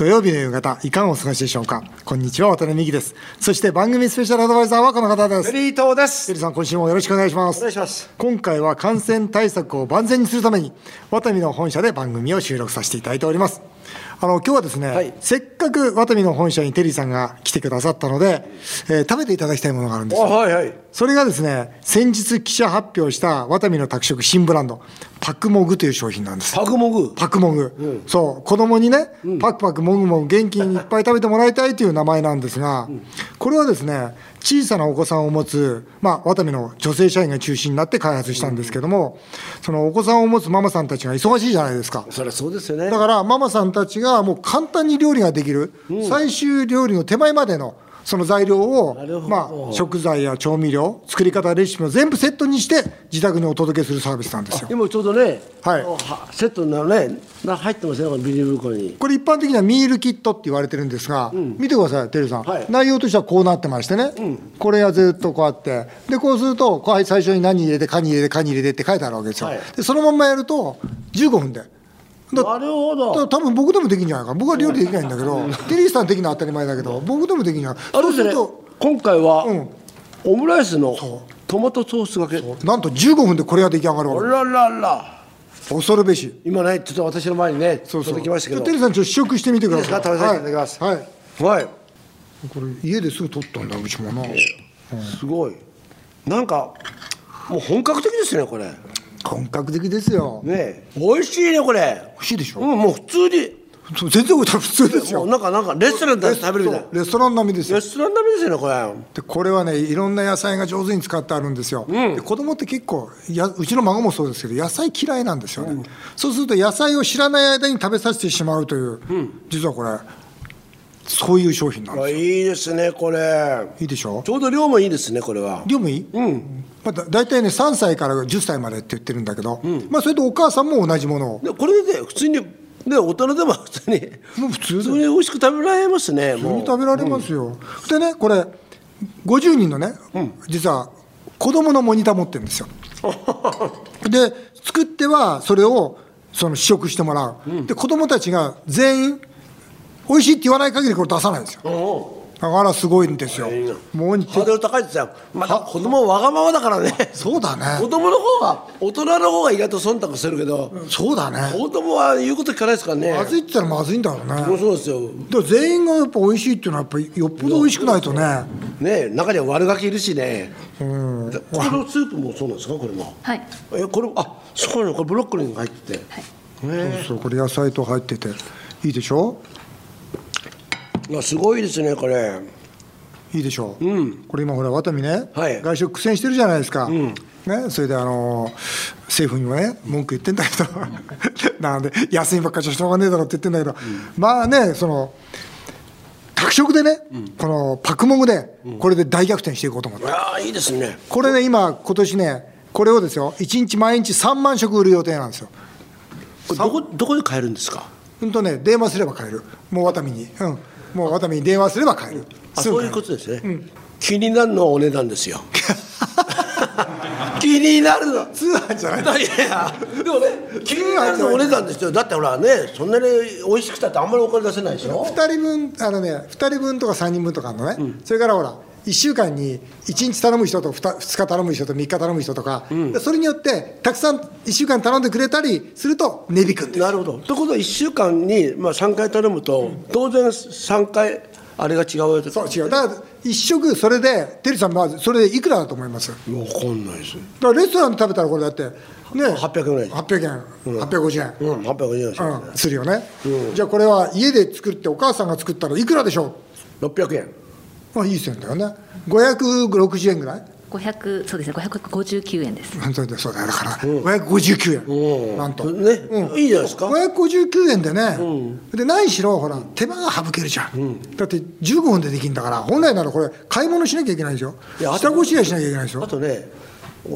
土曜日の夕方、いかがお過ごしでしょうか？こんにちは、渡辺美希です。そして番組スペシャルアドバイザーはこの方です。メリートです。テリーさん、今週もよろしくお願いします。お願いします。今回は感染対策を万全にするために、ワタミの本社で番組を収録させていただいております。あの、今日はですね、はいせっかくワタミの本社にテリーさんが来てくださったので、えー食べていただきたいものがあるんです。はいはい。それがですね、先日記者発表したワタミの宅食新ブランド、パクモグという商品なんです。パグモグ。パクモグ、そう子供にね、パクパクもぐもぐ元気にいっぱい食べてもらいたいという名前なんですが、これはですね小さなお子さんを持つ、まあ、ワタミの女性社員が中心になって開発したんですけども、そのお子さんを持つママさんたちが忙しいじゃないですか。そりゃそうですよねだ。からママさんたちがもう簡単に料理ができる、最終料理の手前までのその材料をまあ、食材や調味料作り方レシピも全部セットにして自宅にお届けするサービスなんですよ。今ちょうどね、はい。あセットになるね、な入ってますね、このビニール袋に。これ一般的にはミールキットって言われてるんですが、見てください、テリーさん、はい。内容としてはこうなってましてね、これがずっとこうあって、でこうすると、最初に何入れて、カに入れて、カに入れてって書いてあるわけですよ、はい。でそのまんまやると、15分で。だなるほど。多分僕でもできるんじゃないか、僕は料理できないんだけど、テリーさんできるのは当たり前だけど、僕でもできるんじゃないそうすると、、今回は、うんオムライスのトマトソースがけ。なんと15分でこれが出来上がるわけ、あららら。恐るべし。今ね、ちょっと私の前にね、そうそう届きましたけど。テリーさん、ちょっと試食してみてください。食べさせていただきますはい。はいはい。これ家ですぐ取ったんだ、うちもな。すごい。なんか、もう本格的ですね、これ。ね本格的ですよ。え。美味しいね、これ。美味しいでしょ、うん、もう普通に。全然普通ですよ。なんか、なんか、レストランで食べるみたいな。レストラン並みですよレ。ストラン並みですよね、これ。でこれはねいろんな野菜が上手に使ってあるんですよ、で子供って結構やうちの孫もそうですけど野菜嫌いなんですよね、そうすると野菜を知らない間に食べさせてしまうという、実はこれそういう商品なんですあいいですね、これ。いいでしょ？ちょうど量もいいですね、これは。量もいい、うん。まあ、だ大体ね3歳から10歳までって言ってるんだけど、まあ、それとお母さんも同じものを。でこれで普通に、ね、大人でも普通に、もう普通で普通に美味しく食べられますね、普通もう。に食べられますよ、でねこれ50人のね、実は子供のモニター持ってるんですよ。で作ってはそれをその試食してもらう、で子供たちが全員美味しいって言わない限りこれ出さないんですよ。うんだからすごいんですよ。いいな。モニハードル高いですよ。また子供はわがままだからね。そうだ子ね供の方が、大人の方が意外と忖度するけど、そうだね。子供は言うこと聞かないですからね。まずいって言ったらまずいんだろうね。もうそうですよ。でも全員がやっぱ美味しいっていうのはやっぱりよっぽど美味しくないとね。ね、中には悪ガキいるしね。でこれのスープもそうなんですか、これも？はい。え、これ、あ、そうなの、これブロッコリーが入ってて。そうそうこれ野菜と入ってて。いいでしょ？あすごいですね、これ。いいでしょう、これ今ほらワタミね、はい。外食苦戦してるじゃないですか、ね、それであのー政府にもね文句言ってんだけど。なんで安いばっかりじゃしょうがねえだろって言ってんだけど、まあねその学食でね、このパクモグでこれで大逆転していこうと思って、ああ、いいですね。これね今今年ねこれをですよ1日毎日3万食売る予定なんですよ。これどこ、どこで買えるんですか？うんとね電話すれば買える。もうワタミに。うんもうワタミに電話すれば買えるそういうことですね。気になるのはお値段ですよ。気になるの。通販じゃないいやいや、でもね、気になるのはお値段ですよ。だってほらね、そんなに美味しくたってあんまりお金出せないでしょ。2人分あのね2人分とか3人分とかのね、それからほら1週間に1日頼む人と 2, 2日頼む人と3日頼む人とか、でそれによってたくさん1週間頼んでくれたりすると値引くんです。なるほど。ということは1週間に、まあ、3回頼むと、当然3回あれが違うよとそう違う。だから1食それでテリーさんまずそれでいくらだと思います？だわかんないです。からレストランで食べたらこれだってね800円ぐらい。800円、850円、うん、850円しますね。うん、するよね、じゃあこれは家で作ってお母さんが作ったらいくらでしょ600円。うまあいい線だよね。560円ぐらい？500そうですね。559円です。それでそうだよだから。559円、なんと、ね、いいじゃないですか。559円でね、で何しろほら手間が省けるじゃん、だって15分でできるんだから本来ならこれ買い物しなきゃいけないでしょ。下ごしらえしなきゃいけないでしょ。あとね、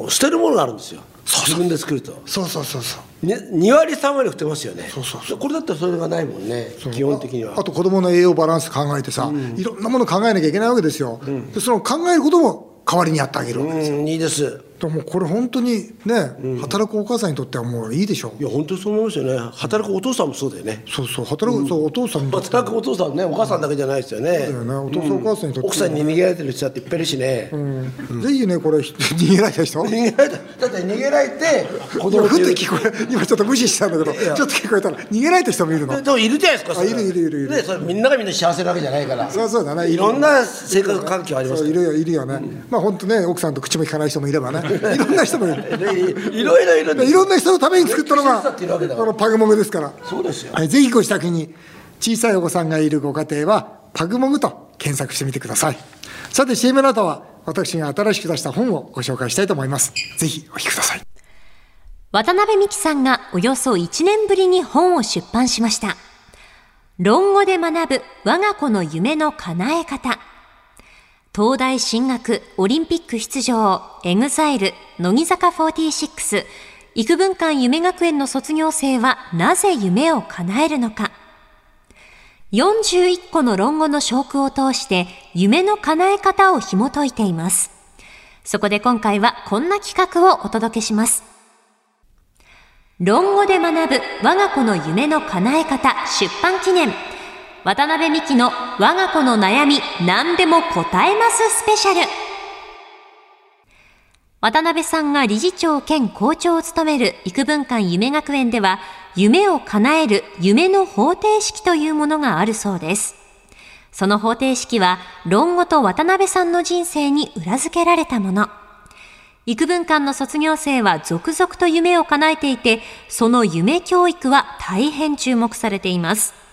捨てるものがあるんですよ。自分で作ると。そうそうそうそう。ね、2割3割振ってますよね。そうそうそこれだったらそれがないもんね基本的には。あと子供の栄養バランス考えてさ、いろんなもの考えなきゃいけないわけですよ、でその考えることも代わりにやってあげるわけですよ、うんいいですでもこれ本当にね、働くお母さんにとってはもういいでしょいや本当にそう思いますよね。働くお父さんもそうだよね。そうそう働く、そうお父さん働くお父さんねお母さんだけじゃないですよね。だよね。お父さんお母さんにとって奥さんに逃げられてる人だっていっぱいいるしね、ぜひねこれ逃げられた人？逃げられただって逃げられて子供ふって聞こえ今ちょっと無視したんだけどちょっと聞こえたら逃げられた人もいるの？でもいるじゃないですかあいるいるいるいる。ねそれみんながみんな幸せなわけじゃないから。そうそうだね。いろんな生活環境ありますいるよいるよね、まあ本当ね奥さんと口も聞かない人もいればねいろんな人もいる。ねいろいろいるいろんな人のために作ったのがこのパグモグですから。そうですよ。はい、ぜひご自宅に小さいお子さんがいるご家庭はパグモグと検索してみてください。さて CM の後は私が新しく出した本をご紹介したいと思います。ぜひお聞きください。渡邉美樹さんがおよそ1年ぶりに本を出版しました。論語で学ぶ我が子の夢の叶え方。東大進学、オリンピック出場、 EXILE、乃木坂46、郁文館夢学園の卒業生はなぜ夢を叶えるのか。41個の論語の証句を通して夢の叶え方を紐解いています。そこで今回はこんな企画をお届けします。論語で学ぶ我が子の夢の叶え方出版記念渡辺美希の我が子の悩み何でも答えますスペシャル渡辺さんが理事長兼校長を務める育文館夢学園では夢を叶える夢の方程式というものがあるそうです。その方程式は論語と渡辺さんの人生に裏付けられたもの。育文館の卒業生は続々と夢を叶えていて、その夢教育は大変注目されています。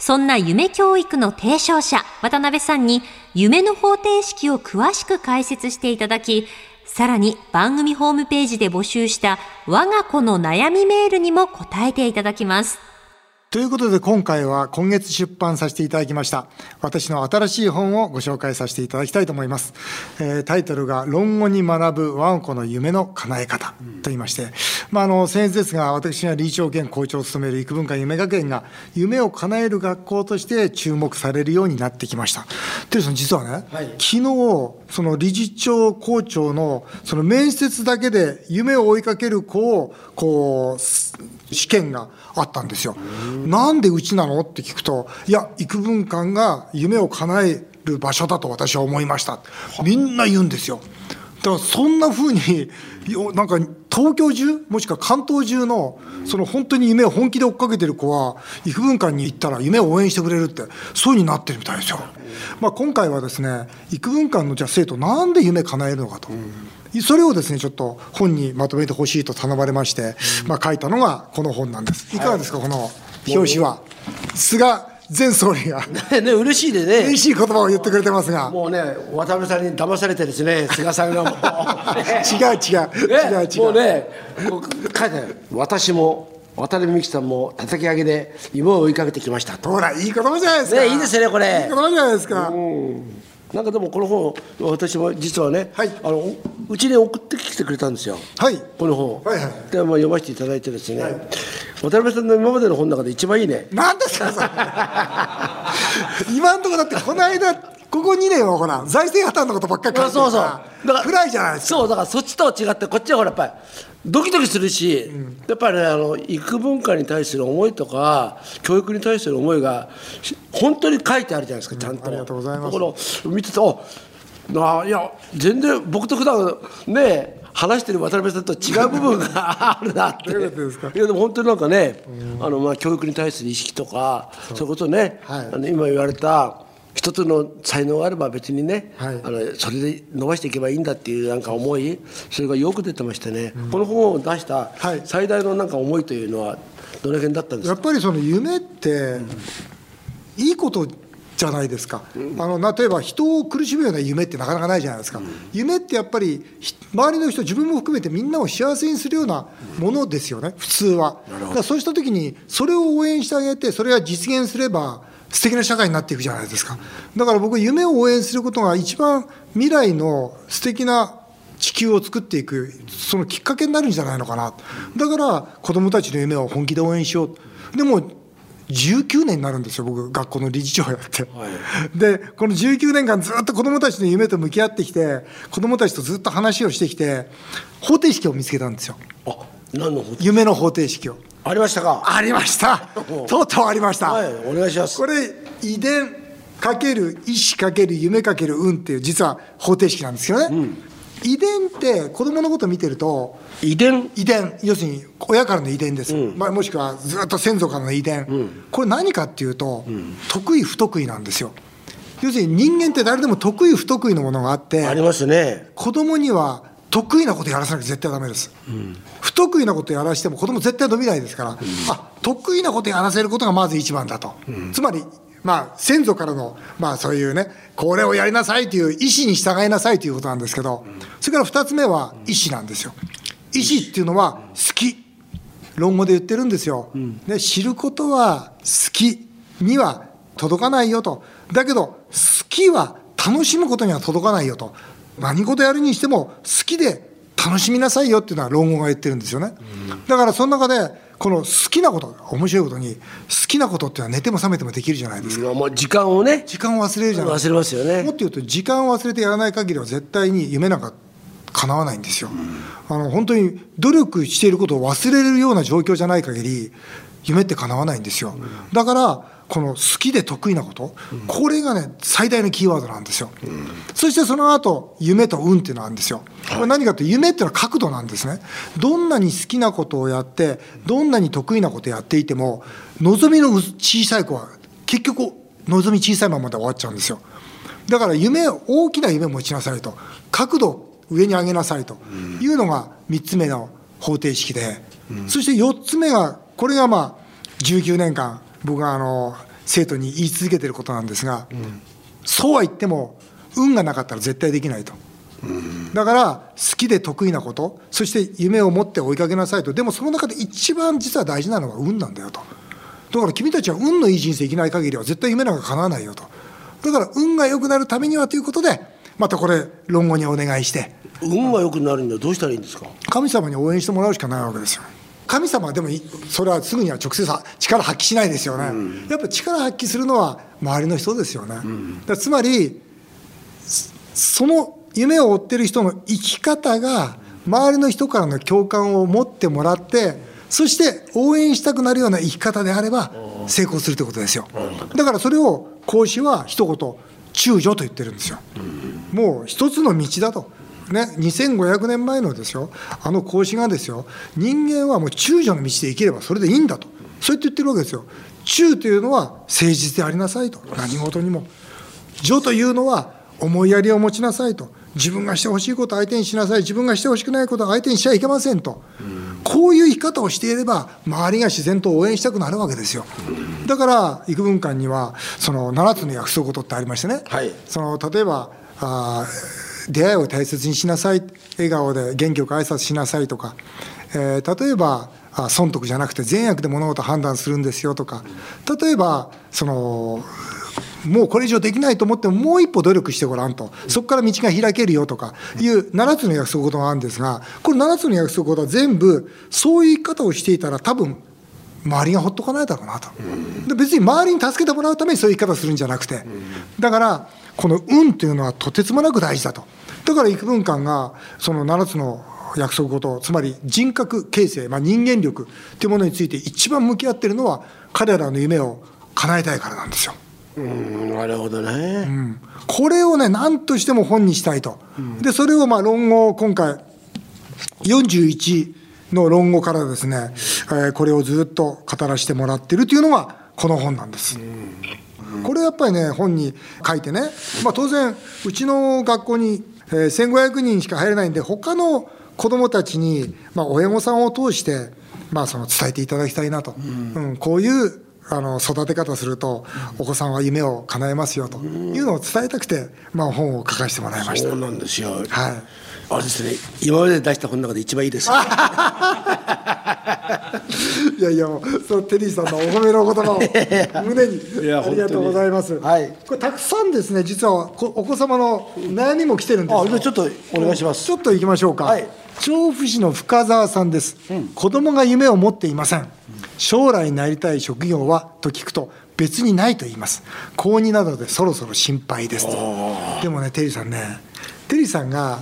そんな夢教育の提唱者、渡辺さんに夢の方程式を詳しく解説していただき、さらに番組ホームページで募集した我が子の悩みメールにも答えていただきます。ということで今回は今月出版させていただきました。私の新しい本をご紹介させていただきたいと思います、えータイトルが「論語に学ぶワンコの夢の叶え方」と言いまして、まあ、あの先日ですが私が理事長兼校長を務める育文館夢学園が夢を叶える学校として注目されるようになってきました。でその実はね、はい。昨日その理事長校長のその面接だけで夢を追いかける子をこうす試験があったんですよ。なんでうちなの？って聞くといや育文館が夢を叶える場所だと私は思いました。みんな言うんですよ。だからそんなふうによなんか東京中？もしくは関東中のその本当に夢を本気で追っかけてる子は育文館に行ったら夢を応援してくれるってそういうふうになってるみたいですよ。まあ、今回はですね育文館のじゃあ生徒なんで夢叶えるのかと。それをですねちょっと本にまとめてほしいと頼まれまして、まあ、書いたのがこの本なんです。いかがですか、この表紙は菅前総理が。ね嬉しいでね。嬉しい言葉を言ってくれてますが。もうね渡辺さんに騙されてですね 菅さんがもう。違う違う。違うね、違う。もうね書いてある。私も渡辺美樹さんも叩き上げで夢を追いかけてきましたと。ほらいい言葉じゃないですか。ねいいですねこれ。いい言葉じゃないですか、なんかでもこの本私も実はね、はい。あのうちに送ってきてくれたんですよ。はい。この本、はいはいで、まあ、読ませていただいてですね、渡辺さんの今までの本の中で一番いいね。なんですかそれ。今んところだってこの間ここ2年はほら財政破綻のことばっかり書いてるそうそうから暗いじゃないですか。そうだからそっちとは違ってこっちはほらやっぱりドキドキするし、やっぱりねあの育文化に対する思いとか教育に対する思いがし本当に書いてあるじゃないですかちゃんと、ありがとうございます。だから見ててあないや全然僕と普段ね話してる渡辺さんと違う部分が あるなって。いやでも本当になんかね、あのまあ教育に対する意識とかそういうことね、はい。あの今言われた一つの才能があれば別にね、はい。あのそれで伸ばしていけばいいんだっていうなんか思いそれがよく出てましてね、この本を出したはい。最大のなんか思いというのはどの辺だったんですか？やっぱりその夢っていいことじゃないですか、あの例えば人を苦しむような夢ってなかなかないじゃないですか、夢ってやっぱりひ周りの人自分も含めてみんなを幸せにするようなものですよね。普通は。だからそうした時にそれを応援してあげてそれが実現すれば素敵な社会になっていくじゃないですか。だから僕夢を応援することが一番未来の素敵な地球を作っていくそのきっかけになるんじゃないのかな。だから子どもたちの夢を本気で応援しよう。でも19年になるんですよ僕学校の理事長やって、はい。でこの19年間ずっと子どもたちの夢と向き合ってきて子どもたちとずっと話をしてきて方程式を見つけたんですよ。あ何の方夢の方程式をありましたか？ありました。とうとうありました、はいお願いします。これ遺伝かける意思かける夢かける運っていう実は方程式なんですけどね、遺伝って子供のこと見てると遺伝？遺伝。要するに親からの遺伝です、まあ、もしくはずっと先祖からの遺伝、これ何かっていうと、得意不得意なんですよ。要するに人間って誰でも得意不得意のものがあってありますね。子供には得意なことやらせなきゃ絶対ダメです、不得意なことやらしても子供絶対伸びないですから、あ得意なことやらせることがまず一番だと、つまりまあ先祖からのまあそういうねこれをやりなさいという意思に従いなさいということなんですけどそれから二つ目は意思なんですよ。意思っていうのは好き。論語で言ってるんですよ、で知ることは好きには届かないよと。だけど好きは楽しむことには届かないよと何事やるにしても好きで楽しみなさいよっていうのは論語が言ってるんですよね、だからその中でこの好きなこと面白いことに好きなことっていうのは寝ても覚めてもできるじゃないですか、もう時間をね。時間を忘れるじゃない。ですか忘れますよね。もっと言うと時間を忘れてやらない限りは絶対に夢なんか叶わないんですよ、あの本当に努力していることを忘れるような状況じゃない限り夢って叶わないんですよ。だからこの好きで得意なこと、これがね最大のキーワードなんですよ、そしてその後夢と運っていうのがあるんですよ。これ何かというと夢っていうのは角度なんですね。どんなに好きなことをやってどんなに得意なことをやっていても望みの小さい子は結局望み小さいままで終わっちゃうんですよ。だから夢大きな夢を持ちなさいと。角度を上に上げなさいと。いうのが3つ目の方程式で、そして4つ目がこれがまあ19年間僕があの生徒に言い続けてることなんですが、そうは言っても運がなかったら絶対できないと。だから好きで得意なことそして夢を持って追いかけなさいと。でもその中で一番実は大事なのは運なんだよと。だから君たちは運のいい人生生きない限りは絶対夢なんか叶わないよと。だから運が良くなるためにはということでまたこれ論語にお願いして。運が良くなるにはどうしたらいいんですか？神様に応援してもらうしかないわけですよ神様はでもいそれはすぐには直接は力発揮しないですよね、やっぱ力発揮するのは周りの人ですよね、だからつまりそその夢を追ってる人の生き方が周りの人からの共感を持ってもらってそして応援したくなるような生き方であれば成功するということですよ。だからそれを孔子は一言中女と言ってるんですよ。もう一つの道だと。ね、2500年前のですよ。あの孔子がですよ。人間はもう中女の道で生きればそれでいいんだと。そうやって言ってるわけですよ。中というのは誠実でありなさいと。何事にも。女というのは思いやりを持ちなさいと。自分がしてほしいことを相手にしなさい。自分がしてほしくないことを相手にしちゃいけませんと、こういう生き方をしていれば周りが自然と応援したくなるわけですよ。だから幾分間にはその7つの約束事ってありましてね、はい。その例えばあー出会いを大切にしなさい。笑顔で元気よく挨拶しなさいとか、えー例えば損得じゃなくて善悪で物事判断するんですよとか。例えばそのもうこれ以上できないと思ってももう一歩努力してごらんと。そこから道が開けるよとか。いう7つの約束事があるんですがこの7つの約束事は全部そういう生き方をしていたら多分周りがほっとかないだろうなと、で別に周りに助けてもらうためにそういう生き方するんじゃなくて、だからこの運というのはとてつもなく大事だと。だから幾分間がその7つの約束事つまり人格形成、まあ、人間力というものについて一番向き合っているのは彼らの夢を叶えたいからなんですよ。うんなるほどね、これをね何としても本にしたいと、でそれをまあ論語を今回41の論語からですね、えーこれをずっと語らせてもらってるというのがこの本なんです。これやっぱりね本に書いてね、まあ、当然うちの学校に、えー1500人しか入れないんで他の子どもたちに、まあ、親御さんを通して、まあ、その伝えていただきたいなと、うん。こういうあの育て方するとお子さんは夢を叶えますよと。いうのを伝えたくて、まあ、本を書かせてもらいました。そう。なんですよ、はい。あれですね。今まで出した本の中で一番いいです いやいや、もうそのテリーさんのお褒めの言葉を 胸にありがとうございます。はい。これたくさんですね、実はこお子様の悩みも来てるんです。よあじゃあちょっとお願いします。ちょっと行きましょうか。はい。調布市の深澤さんです、子供が夢を持っていません。将来になりたい職業は？と聞くと別にないと言います。高2などでそろそろ心配です。とでもねテリーさんねテリーさんが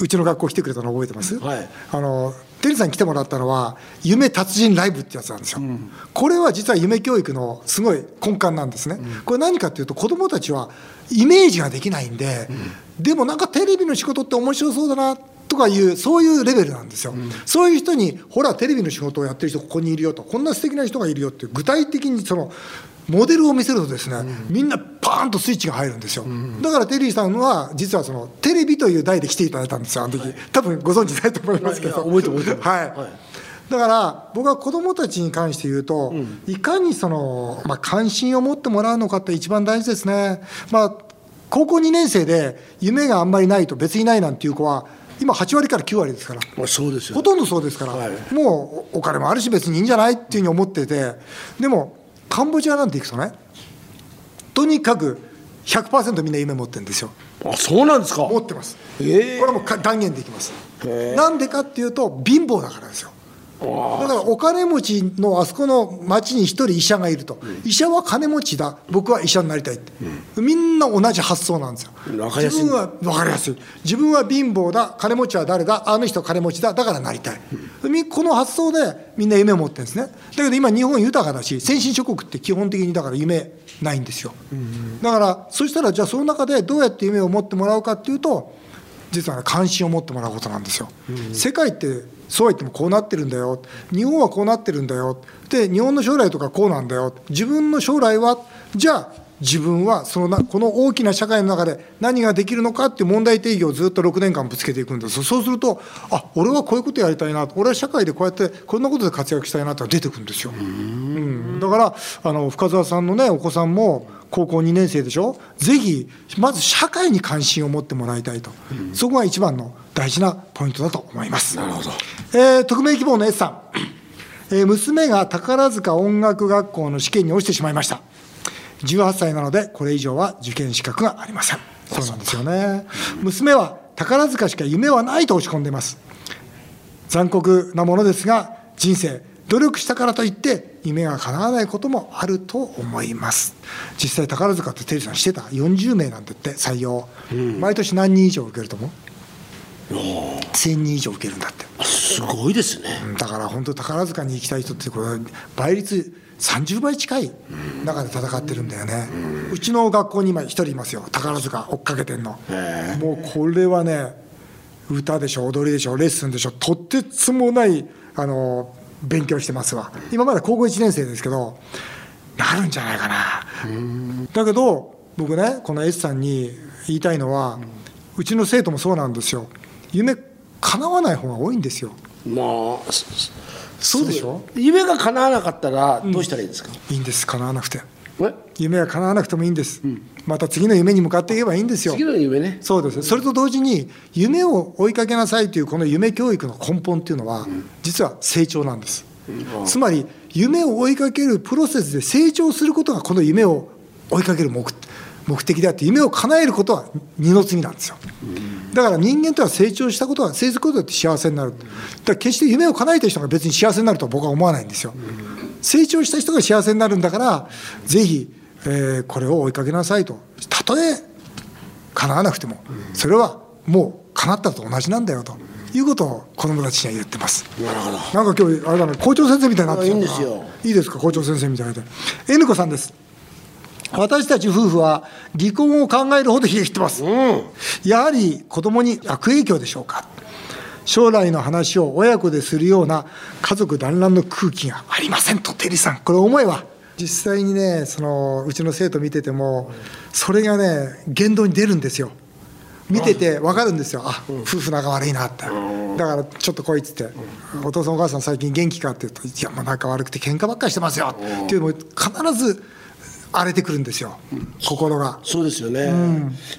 うちの学校来てくれたの覚えてます、はい。あのテリーさんに来てもらったのは夢達人ライブってやつなんですよ、これは実は夢教育のすごい根幹なんですね、これ何かっていうと子どもたちはイメージができないんで、でもなんかテレビの仕事って面白そうだなとかいうそういうレベルなんですよ、そういう人にほらテレビの仕事をやってる人ここにいるよとこんな素敵な人がいるよっていう具体的にそのモデルを見せるとですね、みんなパーンとスイッチが入るんですよ、だからテリーさんは実はそのテレビという題で来ていただいたんですよあの時、多分ご存知ないと思いますけど、覚えてる覚えてる。はい、はい。だから僕は子どもたちに関して言うと、いかにその、まあ、関心を持ってもらうのかって一番大事ですね。まあ高校2年生で夢があんまりないと別にないなんていう子は今8割から9割ですから。まあ、そうですよ。ほとんどそうですから、はい。もうお金もあるし別にいいんじゃないっていうふうに思ってて。でもカンボジアなんて行くとねとにかく100%みんな夢持ってるんですよ。あそうなんですか。持ってます、ええこれはも断言できます。なんでかっていうと貧乏だからですよだからお金持ちのあそこの町に一人医者がいると、医者は金持ちだ。僕は医者になりたいって、みんな同じ発想なんですよ。わかりやすい。自分は分かりやすい。自分は貧乏だ。金持ちは誰だ？あの人金持ちだ。だからなりたい、みこの発想でみんな夢を持ってるんですね。だけど今日本豊かだし先進諸国って基本的にだから夢ないんですよ、だからそしたらじゃあその中でどうやって夢を持ってもらうかっていうと実はね関心を持ってもらうことなんですよ、世界ってそうは言ってもこうなってるんだよ。日本はこうなってるんだよ。で日本の将来とかこうなんだよ。自分の将来はじゃあ自分はそのなこの大きな社会の中で何ができるのかっていう問題定義をずっと6年間ぶつけていくんです。そうするとあ俺はこういうことやりたいな俺は社会でこうやってこんなことで活躍したいなって出てくるんですよ、うん、だからあの深澤さんのねお子さんも高校2年生でしょ？ぜひまず社会に関心を持ってもらいたいと、そこが一番の大事なポイントだと思います。なるほど、えー匿名希望の S さん、えー娘が宝塚音楽学校の試験に落ちてしまいました18歳なのでこれ以上は受験資格がありません。そうなんですよね。娘は宝塚しか夢はないと落ち込んでいます。残酷なものですが人生努力したからといって夢が叶わないこともあると思います。実際宝塚ってテリーさんしてた。40名なんてって採用、毎年何人以上受けると思う？1000人以上受けるんだって。すごいですね。だから本当宝塚に行きたい人ってこれ倍率30倍近い中で戦ってるんだよね、うちの学校に今一人いますよ。宝塚追っかけてんの。もうこれはね歌でしょ踊りでしょレッスンでしょとてつもないあの勉強してますわ。今まだ高校1年生ですけどなるんじゃないかな。だけど僕ねこの S さんに言いたいのはうちの生徒もそうなんですよ。夢叶わない方が多いんですよまあそそうでしょ？夢が叶わなかったらどうしたらいいですか、いいんです叶わなくて。え？夢が叶わなくてもいいんです、また次の夢に向かっていけばいいんですよ。次の夢ね。そうです。それと同時に夢を追いかけなさいというこの夢教育の根本っていうのは実は成長なんです、つまり夢を追いかけるプロセスで成長することがこの夢を追いかける目目的であって夢を叶えることは二の次なんですよ。だから人間とは成長したことは成長することによって幸せになる。だから決して夢を叶えた人が別に幸せになるとは僕は思わないんですよ。成長した人が幸せになるんだからぜひ、えーこれを追いかけなさいと。たとえ叶わなくてもそれはもう叶ったのと同じなんだよと。いうことを子どもたちには言ってます。なるほど。なんか今日あれだね校長先生みたいになっていいんですよ。いいですか校長先生みたいで N 子さんです私たち夫婦は離婚を考えるほど冷え切ってます、やはり子供に悪影響でしょうか。将来の話を親子でするような家族団らんの空気がありませんとテリーさん。これ思えば。実際にねそのうちの生徒見ててもそれがね言動に出るんですよ。見てて分かるんですよ。あ夫婦仲悪いなって。だからちょっと来いっつって。お父さんお母さん最近元気かって言うといやもう仲悪くて喧嘩ばっかりしてますよっていうのも必ず荒れてくるんですよ。心が。そうですよね、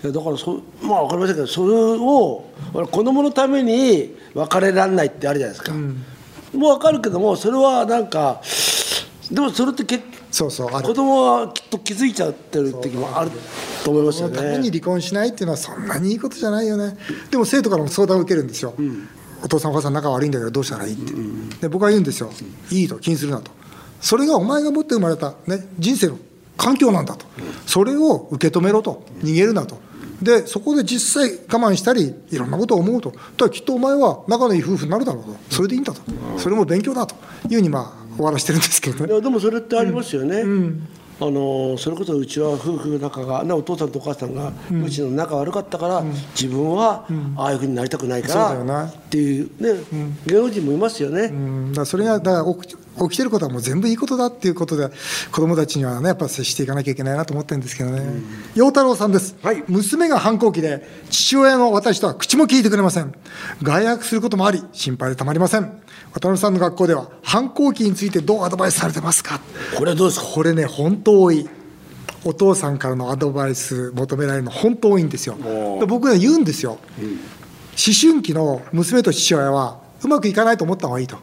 いやだからそまあ分かりませんけどそれを俺子供のために別れられないってあるじゃないですか、もう分かるけどもそれはなんかでもそれって結そうそう子供はきっと気づいちゃってる時もあると思いますよそのためにね離婚しないっていうのはそんなにいいことじゃないよね。でも生徒からも相談を受けるんですよ、お父さんお母さん仲悪いんだけどどうしたらいいって、で僕は言うんですよ。いいと気にするなと。それがお前が持って生まれた、ね、人生の環境なんだと。それを受け止めろと。逃げるなと。でそこで実際我慢したりいろんなことを思うと。だからきっとお前は仲のいい夫婦になるだろうと。それでいいんだと。それも勉強だと。いうふうにまあ終わらしてるんですけどね。いやでもそれってありますよね、あのそれこそうちは夫婦仲が、ね、お父さんとお母さんが、うちの仲悪かったから、自分はああいうふうになりたくないからっていうね、芸能人もいますよね、うん。だそれがだから起きてることはもう全部いいことだっていうことで子供たちにはねやっぱ接していかなきゃいけないなと思ってるんですけどね。陽太郎さんです、はい。娘が反抗期で父親の私とは口も聞いてくれません。外泊することもあり心配でたまりません。渡辺さんの学校では反抗期についてどうアドバイスされてますか？これはどうですか？これね本当多い。お父さんからのアドバイス求められるの本当多いんですよ。で僕ね言うんですよ、思春期の娘と父親はうまくいかないと思った方がいいと、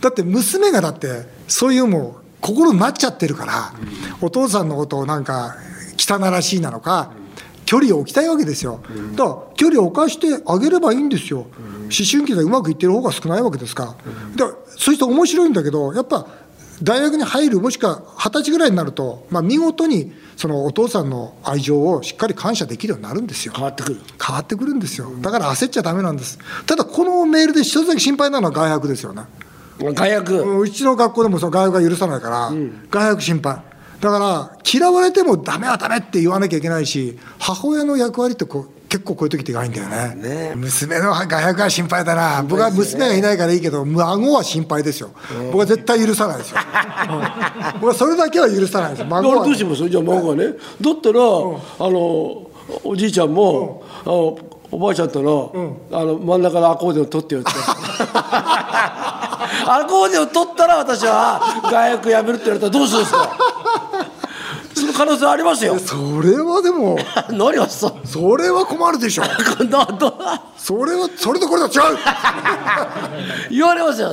だって娘がだってそういうもう心になっちゃってるから、お父さんのことをなんか汚らしいなのか距離を置きたいわけですよ。だから距離を置かしてあげればいいんですよ。思春期でうまくいってる方が少ないわけですから。だからそうして面白いんだけどやっぱ大学に入るもしくは二十歳ぐらいになると、まあ、見事にそのお父さんの愛情をしっかり感謝できるようになるんですよ。変わってくる。変わってくるんですよ。だから焦っちゃダメなんです。ただこのメールで一つだけ心配なのは外泊ですよね外役、うちの学校でもその外泊が許さないから、外泊心配だから嫌われてもダメはダメって言わなきゃいけないし母親の役割ってこう結構こういう時ってがいんだよね。ね。娘の外泊は心配だな。僕は娘がいないからいいけど孫は心配ですよ。僕は絶対許さないですよ、う ん僕はそれだけは許さないです。あ孫はれどうします？じゃあ孫がね。だったら、あのおじいちゃんも、あのおばあちゃんとの,、あの真ん中のアコーディオン取ってよって アコーディオン取ったら私は外役やめるって言われたらどうするんですか？その可能性ありますよ。それはでも 何をそうそれは困るでしょ。それはそれとこれと違う。言われますよ。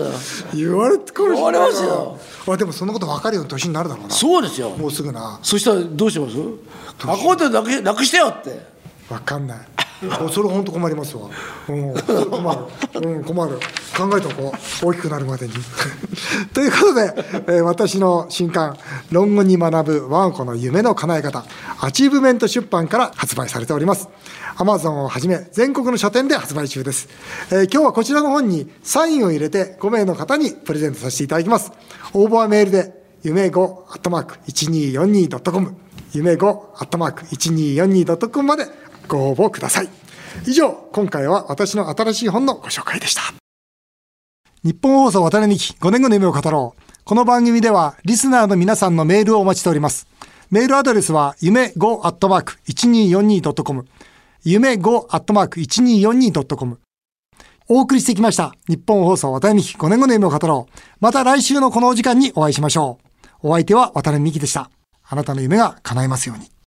言われてくるし。言われますよ。あでもそんなこと分かるような年になるだろうな。そうですよ。もうすぐな。そしたらどうします？アコーディオンなくなくしてよって。分かんないそれ本当困りますわ、うん、困る、うん、困る。考えておこう大きくなるまでに。ということで、えー私の新刊「論語に学ぶ我が子の夢の叶え方」アチーブメント出版から発売されております。アマゾンをはじめ全国の書店で発売中です、えー今日はこちらの本にサインを入れて5名の方にプレゼントさせていただきます。応募はメールで夢 5-1242.com 夢 5-1242.com までご応募ください。以上今回は私の新しい本のご紹介でした。日本放送渡辺美希5年後の夢を語ろう。この番組ではリスナーの皆さんのメールをお待ちしております。メールアドレスは夢 5-1242.com 夢 5-1242.com お送りしてきました日本放送渡辺美希5年後の夢を語ろう。また来週のこのお時間にお会いしましょう。お相手は渡辺美希でした。あなたの夢が叶いますように。